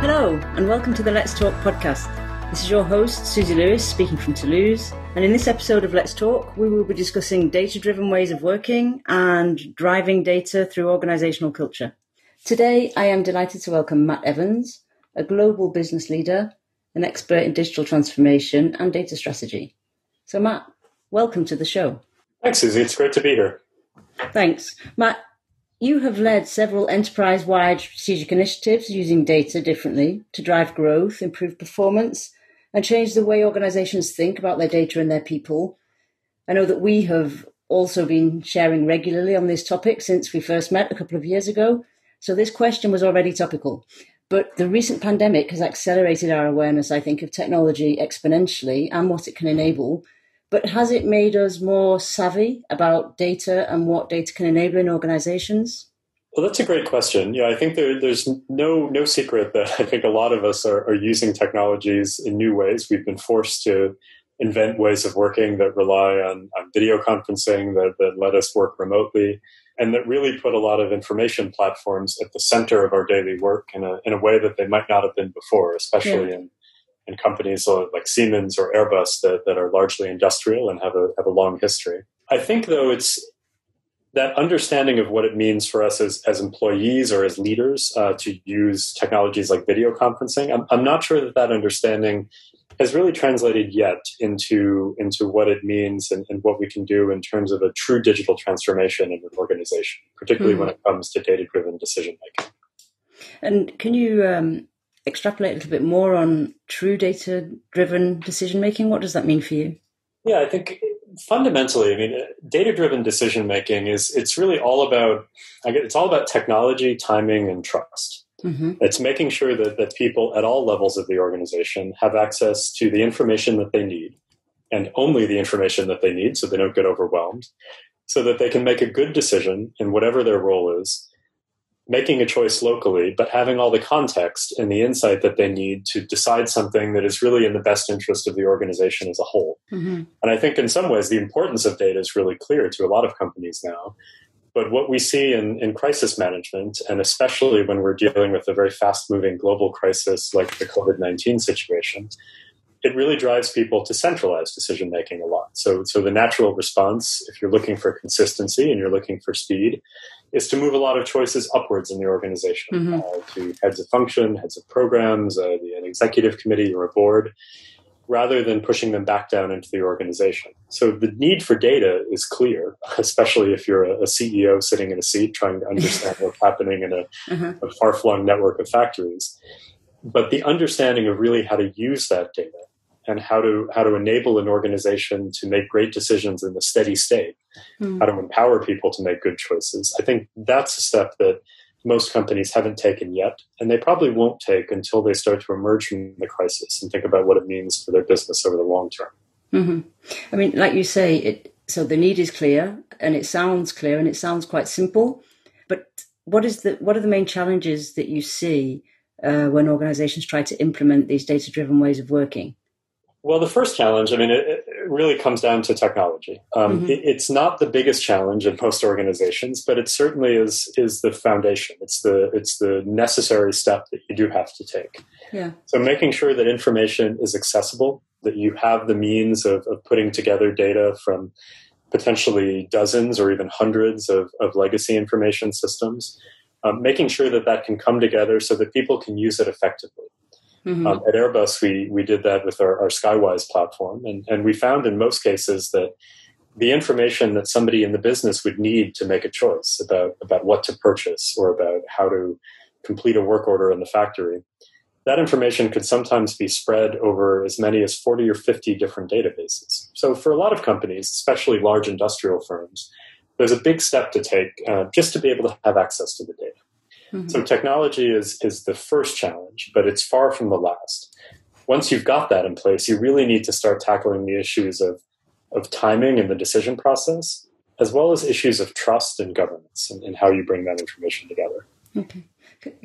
Hello, and welcome to the Let's Talk podcast. This is your host, Susie Lewis, speaking from Toulouse. And in this episode of Let's Talk, we will be discussing data driven ways of working and driving data through organizational culture. Today, I am delighted to welcome Matt Evans, a global business leader, an expert in digital transformation and data strategy. So, Matt, welcome to the show. Thanks, Susie. It's great to be here. Thanks. Matt, you have led several enterprise wide strategic initiatives using data differently to drive growth, improve performance, and change the way organizations think about their data and their people. I know that we have also been sharing regularly on this topic since we first met a couple of years ago. So this question was already topical. But the recent pandemic has accelerated our awareness, I think, of technology exponentially and what it can enable. But has it made us more savvy about data and what data can enable in organizations? Well, that's a great question. Yeah, I think there, there's no no secret that I think a lot of us are, are using technologies in new ways. We've been forced to invent ways of working that rely on, on video conferencing, that, that let us work remotely, and that really put a lot of information platforms at the center of our daily work in a, in a way that they might not have been before, especially yeah. in in companies like Siemens or Airbus that, that are largely industrial and have a have a long history. I think though it's that understanding of what it means for us as, as employees or as leaders uh, to use technologies like video conferencing, I'm, I'm not sure that that understanding has really translated yet into into what it means and, and, what we can do in terms of a true digital transformation in an organization, particularly mm-hmm. when it comes to data driven decision making. And can you um, extrapolate a little bit more on true data driven decision making? What does that mean for you? Yeah, I think fundamentally, I mean, data driven decision making is it's really all about it's all about technology, timing, and trust. Mm-hmm. It's making sure that, that people at all levels of the organization have access to the information that they need and only the information that they need so they don't get overwhelmed, so that they can make a good decision in whatever their role is making a choice locally, but having all the context and the insight that they need to decide something that is really in the best interest of the organization as a whole. Mm-hmm. And I think in some ways the importance of data is really clear to a lot of companies now. But what we see in, in crisis management, and especially when we're dealing with a very fast moving global crisis like the COVID 19 situation, it really drives people to centralize decision making a lot. So, so the natural response, if you're looking for consistency and you're looking for speed, is to move a lot of choices upwards in the organization mm-hmm. uh, to heads of function, heads of programs, uh, the, an executive committee or a board, rather than pushing them back down into the organization. So the need for data is clear, especially if you're a, a CEO sitting in a seat trying to understand what's happening in a, mm-hmm. a far flung network of factories. But the understanding of really how to use that data and how to how to enable an organization to make great decisions in the steady state mm. how to empower people to make good choices i think that's a step that most companies haven't taken yet and they probably won't take until they start to emerge from the crisis and think about what it means for their business over the long term mm-hmm. i mean like you say it so the need is clear and it sounds clear and it sounds quite simple but what is the what are the main challenges that you see uh, when organizations try to implement these data driven ways of working well, the first challenge, I mean, it, it really comes down to technology. Um, mm-hmm. it, it's not the biggest challenge in most organizations, but it certainly is is the foundation. It's the it's the necessary step that you do have to take. Yeah. So making sure that information is accessible, that you have the means of, of putting together data from potentially dozens or even hundreds of, of legacy information systems, um, making sure that that can come together so that people can use it effectively. Mm-hmm. Um, at Airbus, we we did that with our, our Skywise platform, and and we found in most cases that the information that somebody in the business would need to make a choice about about what to purchase or about how to complete a work order in the factory, that information could sometimes be spread over as many as 40 or 50 different databases. So for a lot of companies, especially large industrial firms, there's a big step to take uh, just to be able to have access to the data. Mm-hmm. So technology is is the first challenge, but it's far from the last. Once you've got that in place, you really need to start tackling the issues of of timing and the decision process, as well as issues of trust and governance and, and how you bring that information together. Okay.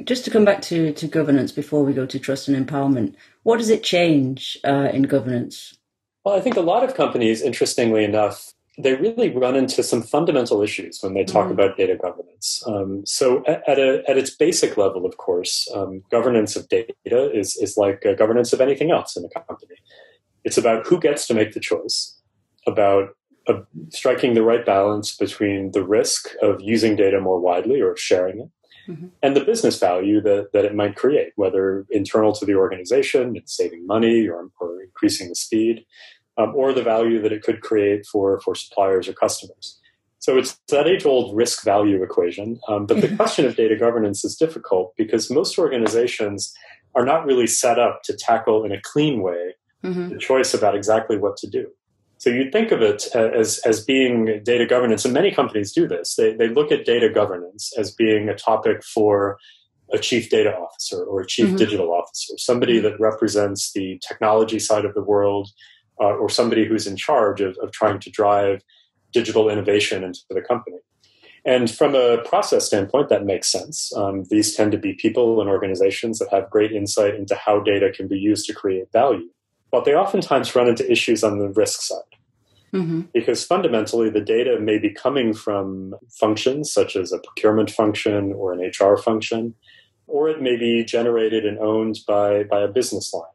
Just to come back to, to governance before we go to trust and empowerment, what does it change uh, in governance? Well, I think a lot of companies, interestingly enough, they really run into some fundamental issues when they talk mm-hmm. about data governance. Um, so, at, at, a, at, its basic level, of course, um, governance of data is, is like governance of anything else in a company. It's about who gets to make the choice, about uh, striking the right balance between the risk of using data more widely or sharing it, mm-hmm. and the business value that, that it might create, whether internal to the organization, it's saving money or, or increasing the speed um, or the value that it could create for, for suppliers or customers. So it's that age old risk value equation. Um, but the mm-hmm. question of data governance is difficult because most organizations are not really set up to tackle in a clean way mm-hmm. the choice about exactly what to do. So you'd think of it as, as being data governance, and many companies do this. They, they look at data governance as being a topic for a chief data officer or a chief mm-hmm. digital officer, somebody mm-hmm. that represents the technology side of the world uh, or somebody who's in charge of, of trying to drive digital innovation into the company. And from a process standpoint, that makes sense. Um, these tend to be people and organizations that have great insight into how data can be used to create value. But they oftentimes run into issues on the risk side. Mm-hmm. Because fundamentally, the data may be coming from functions such as a procurement function or an HR function, or it may be generated and owned by, by a business line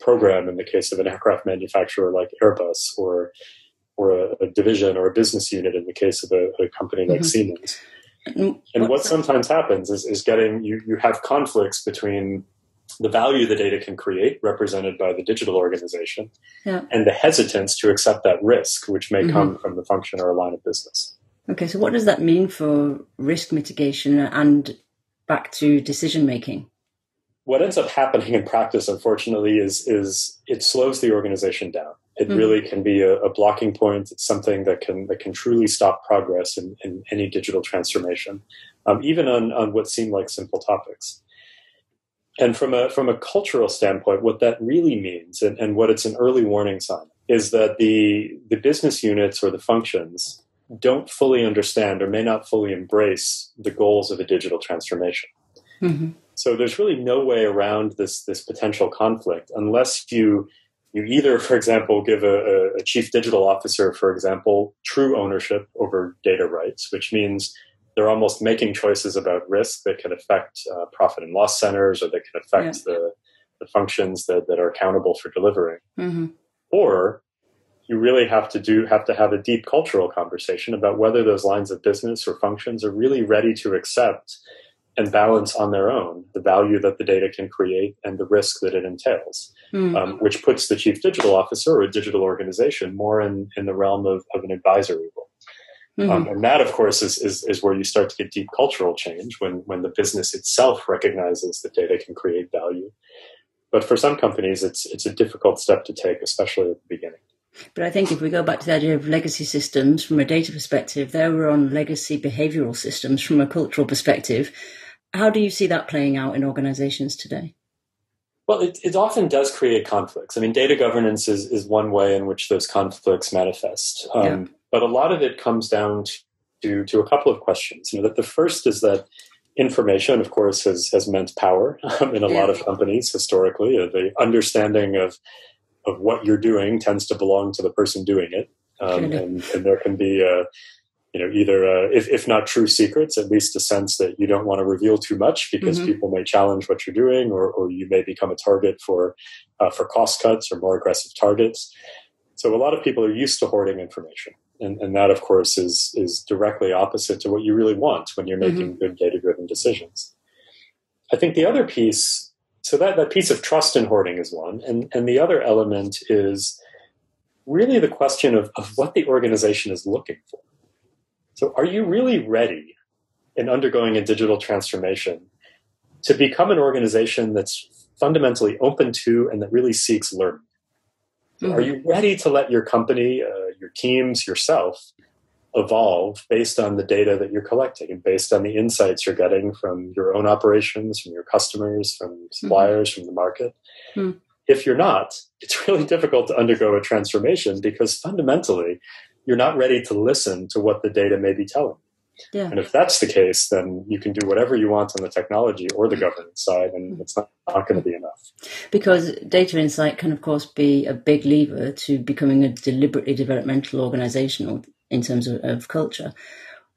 program in the case of an aircraft manufacturer like Airbus or or a, a division or a business unit in the case of a, a company like mm-hmm. Siemens. And, what sometimes happens is, is getting you, you have conflicts between the value the data can create, represented by the digital organization, yeah. and the hesitance to accept that risk, which may mm-hmm. come from the function or a line of business. Okay, so what does that mean for risk mitigation and back to decision making? What ends up happening in practice, unfortunately, is is it slows the organization down. It mm-hmm. really can be a, a, blocking point. It's something that can that can truly stop progress in, in any digital transformation, um, even on on what seem like simple topics. And from a from a cultural standpoint, what that really means, and, and what it's an early warning sign, is that the the business units or the functions don't fully understand or may not fully embrace the goals of a digital transformation. Mm-hmm. So there's really no way around this this potential conflict unless you you either, for example, give a, a, chief digital officer, for example, true ownership over data rights, which means they're almost making choices about risk that can affect uh, profit and loss centers or that can affect yeah. the, the functions that, that are accountable for delivering. Mm-hmm. Or you really have to do have to have a deep cultural conversation about whether those lines of business or functions are really ready to accept and balance on their own the value that the data can create and the risk that it entails, mm-hmm. um, which puts the chief digital officer or a digital organization more in, in the realm of, of an advisory role. Mm-hmm. Um, and that, of course, is, is, is, where you start to get deep cultural change when, when the business itself recognizes that data can create value. But for some companies, it's, it's a difficult step to take, especially at the beginning. But I think if we go back to the idea of legacy systems from a data perspective, they were on legacy behavioral systems from a cultural perspective. How do you see that playing out in organizations today? Well, it, it often does create conflicts. I mean, data governance is, is one way in which those conflicts manifest. Um, yeah. But a lot of it comes down to, to a couple of questions. You know, that the first is that information, of course, has, has meant power um, in a yeah. lot of companies historically. Uh, the understanding of, of what you're doing tends to belong to the person doing it. Um, and, and, there can be a, you know either uh, if, if not true secrets at least a sense that you don't want to reveal too much because mm-hmm. people may challenge what you're doing or, or you may become a target for uh, for cost cuts or more aggressive targets so a lot of people are used to hoarding information and, and that of course is is directly opposite to what you really want when you're making mm-hmm. good data driven decisions i think the other piece so that, that piece of trust in hoarding is one and, and the other element is really the question of, of what the organization is looking for so, are you really ready in undergoing a digital transformation to become an organization that's fundamentally open to and that really seeks learning? Mm-hmm. Are you ready to let your company, uh, your teams, yourself evolve based on the data that you're collecting and based on the insights you're getting from your own operations, from your customers, from mm-hmm. suppliers, mm-hmm. from the market? Mm-hmm. If you're not, it's really difficult to undergo a transformation because fundamentally you're not ready to listen to what the data may be telling. Yeah. And if that's the case, then you can do whatever you want on the technology or the governance side, and it's not, not going to be enough. Because data insight can, of course, be a big lever to becoming a deliberately developmental organization in terms of, of culture.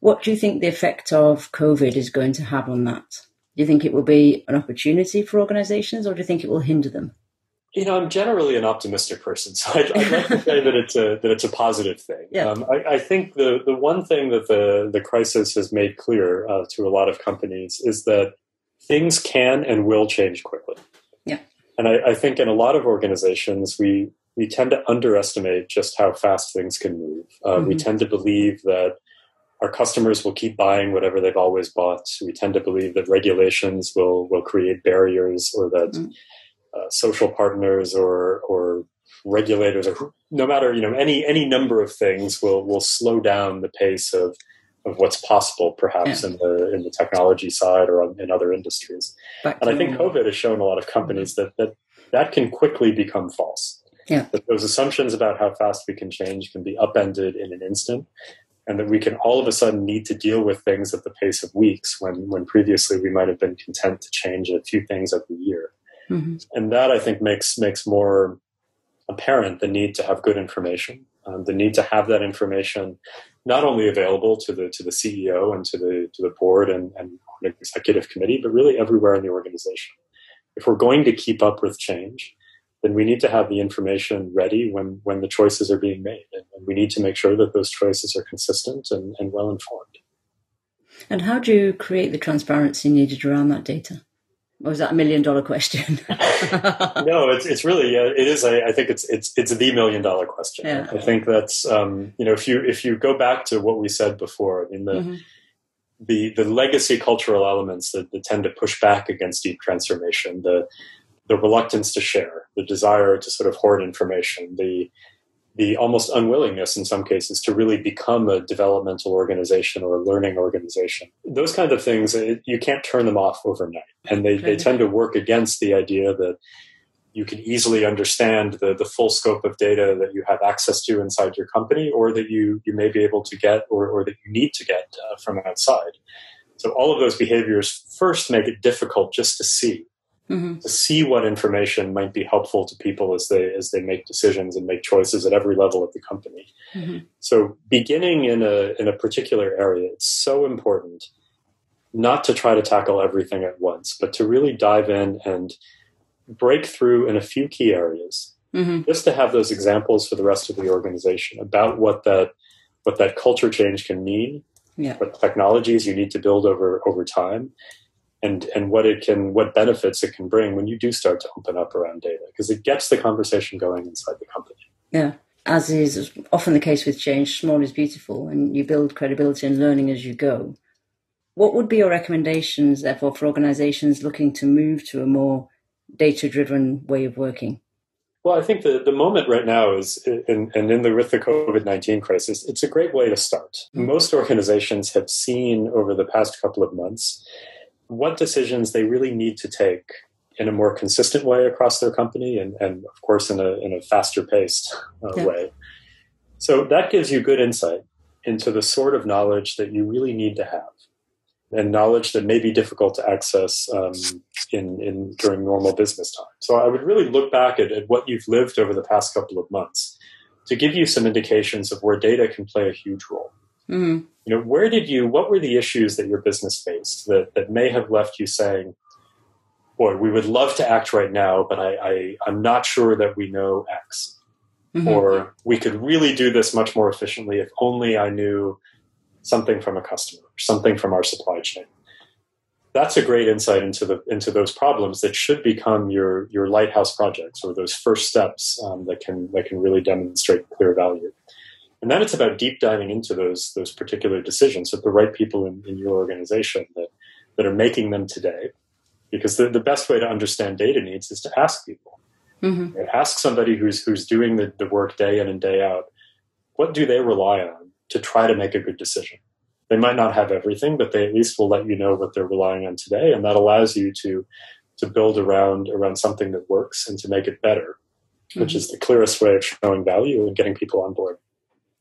What do you think the effect of COVID is going to have on that? Do you think it will be an opportunity for organizations, or do you think it will hinder them? You know, I'm generally an optimistic person, so I'd, I'd like to say that it's a that it's a positive thing. Yeah. Um, I, I, think the the one thing that the the crisis has made clear uh, to a lot of companies is that things can and will change quickly. Yeah. And I, I think in a lot of organizations, we we tend to underestimate just how fast things can move. Uh, mm-hmm. We tend to believe that our customers will keep buying whatever they've always bought. We tend to believe that regulations will will create barriers, or that mm-hmm uh, social partners or or regulators or no matter you know any any number of things will will slow down the pace of of what's possible perhaps yeah. in the in the technology side or in other industries and i think covid has shown a lot of companies that that that can quickly become false yeah. that those assumptions about how fast we can change can be upended in an instant and that we can all of a sudden need to deal with things at the pace of weeks when when previously we might have been content to change a few things every year Mm-hmm. And that I think makes makes more apparent the need to have good information, um, the need to have that information not only available to the to the CEO and to the to the board and, and executive committee, but really everywhere in the organization. If we're going to keep up with change, then we need to have the information ready when when the choices are being made, and, we need to make sure that those choices are consistent and, and well informed. And how do you create the transparency needed around that data? Or was that a million dollar question? no, it's it's really uh, It is. I think it's it's it's the million dollar question. Yeah. I think that's um, you know if you if you go back to what we said before, I mean the mm-hmm. the the legacy cultural elements that, that tend to push back against deep transformation, the the reluctance to share, the desire to sort of hoard information, the the almost unwillingness in some cases to really become a developmental organization or a learning organization. Those kinds of things, you can't turn them off overnight. And they, they tend to work against the idea that you can easily understand the, the full scope of data that you have access to inside your company or that you, you may be able to get or, or that you need to get uh, from outside. So all of those behaviors first make it difficult just to see mm-hmm. to see what information might be helpful to people as they as they make decisions and make choices at every level of the company. Mm-hmm. So beginning in a in a particular area, it's so important not to try to tackle everything at once, but to really dive in and break through in a few key areas. Mm-hmm. Just to have those examples for the rest of the organization about what that what that culture change can mean, yeah. what technologies you need to build over over time, and and what it can what benefits it can bring when you do start to open up around data because it gets the conversation going inside the company yeah as is often the case with change small is beautiful and you build credibility and learning as you go what would be your recommendations therefore for organizations looking to move to a more data driven way of working well, I think the, the moment right now is, in, and in the with the COVID nineteen crisis, it's a great way to start. Mm-hmm. Most organizations have seen over the past couple of months what decisions they really need to take in a more consistent way across their company and, and of course in a, in a faster paced uh, yeah. way. So that gives you good insight into the sort of knowledge that you really need to have and knowledge that may be difficult to access um, in, in during normal business time. So i would really look back at, at what you've lived over the past couple of months to give you some indications of where data can play a huge role Mm-hmm. You know, where did you? What were the issues that your business faced that that may have left you saying, "Boy, we would love to act right now, but I, I I'm not sure that we know X." Mm-hmm. Or we could really do this much more efficiently if only I knew something from a customer, something from our supply chain. That's a great insight into the into those problems that should become your your lighthouse projects or those first steps um, that can that can really demonstrate clear value. And then it's about deep diving into those those particular decisions with the right people in, in your organization that, that are making them today. Because the, the best way to understand data needs is to ask people. Mm-hmm. Ask somebody who's who's doing the, the work day in and day out, what do they rely on to try to make a good decision? They might not have everything, but they at least will let you know what they're relying on today, and that allows you to to build around around something that works and to make it better, mm-hmm. which is the clearest way of showing value and getting people on board.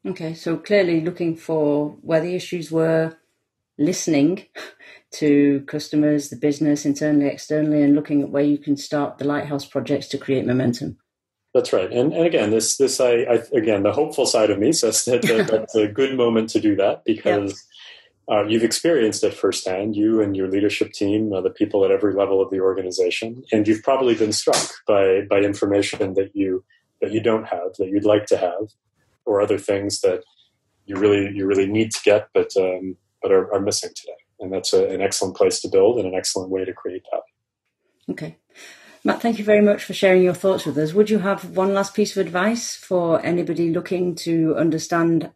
Okay, so clearly looking for where the issues were, listening to customers, the business, internally, externally, and looking at where you can start the lighthouse projects to create momentum. That's right, and and again, this this I, I again the hopeful side of me says that, that that's a good moment to do that because uh, you've experienced it firsthand, you and your leadership team, uh, the people at every level of the organization, and you've probably been struck by by information that you that you don't have that you'd like to have, or other things that you really you really need to get, but um, but are, are missing today and that's a, an excellent place to build and an excellent way to create that. Okay. Matt, thank you very much for sharing your thoughts with us. Would you have one last piece of advice for anybody looking to understand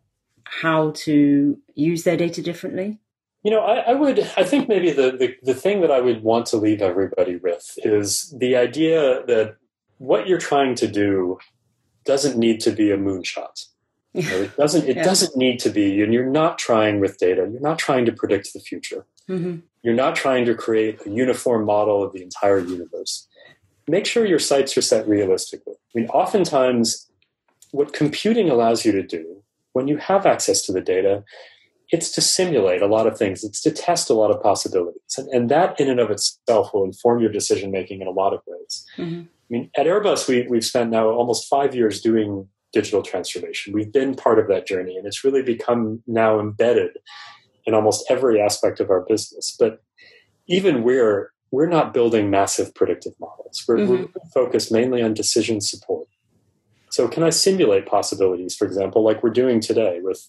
how to use their data differently? You know, I, I would, I think maybe the, the, the thing that I would want to leave everybody with is the idea that what you're trying to do doesn't need to be a moonshot. You know, it doesn't. It yeah. doesn't need to be. And you're not trying with data. You're not trying to predict the future. Mm-hmm. You're not trying to create a uniform model of the entire universe. Make sure your sights are set realistically. I mean, oftentimes, what computing allows you to do when you have access to the data, it's to simulate a lot of things. It's to test a lot of possibilities, and, and that in and of itself will inform your decision making in a lot of ways. Mm-hmm. I mean, at Airbus, we, we've spent now almost five years doing digital transformation. We've been part of that journey, and it's really become now embedded in almost every aspect of our business. But even we're we're not building massive predictive models. We're, mm-hmm. we're focused mainly on decision support. So, can I simulate possibilities, for example, like we're doing today with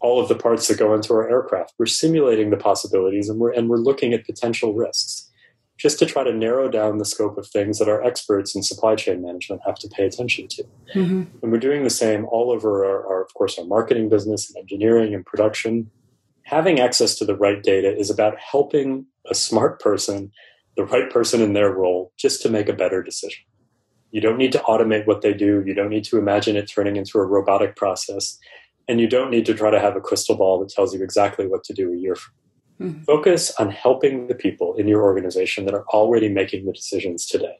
all of the parts that go into our aircraft? We're simulating the possibilities, and we're and we're looking at potential risks just to try to narrow down the scope of things that our experts in supply chain management have to pay attention to. Mm-hmm. And we're doing the same all over our, our, of course, our marketing business and engineering and production. Having access to the right data is about helping a smart person, the right person in their role, just to make a better decision. You don't need to automate what they do. You don't need to imagine it turning into a robotic process. And you don't need to try to have a crystal ball that tells you exactly what to do a year from Mm-hmm. Focus on helping the people in your organization that are already making the decisions today.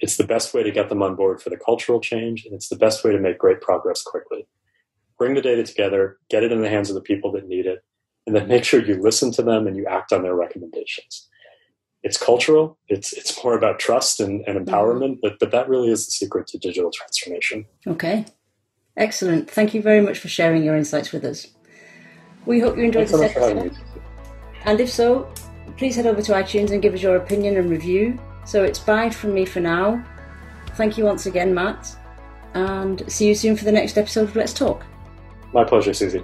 It's the best way to get them on board for the cultural change, and it's the best way to make great progress quickly. Bring the data together, get it in the hands of the people that need it, and then make sure you listen to them and you act on their recommendations. It's cultural, it's, it's more about trust and, and mm-hmm. empowerment, but, but that really is the secret to digital transformation. Okay. Excellent. Thank you very much for sharing your insights with us. We hope you enjoyed Thanks this so episode. And if so, please head over to iTunes and give us your opinion and review. So it's bye from me for now. Thank you once again, Matt, and see you soon for the next episode of Let's Talk. My pleasure, Susie.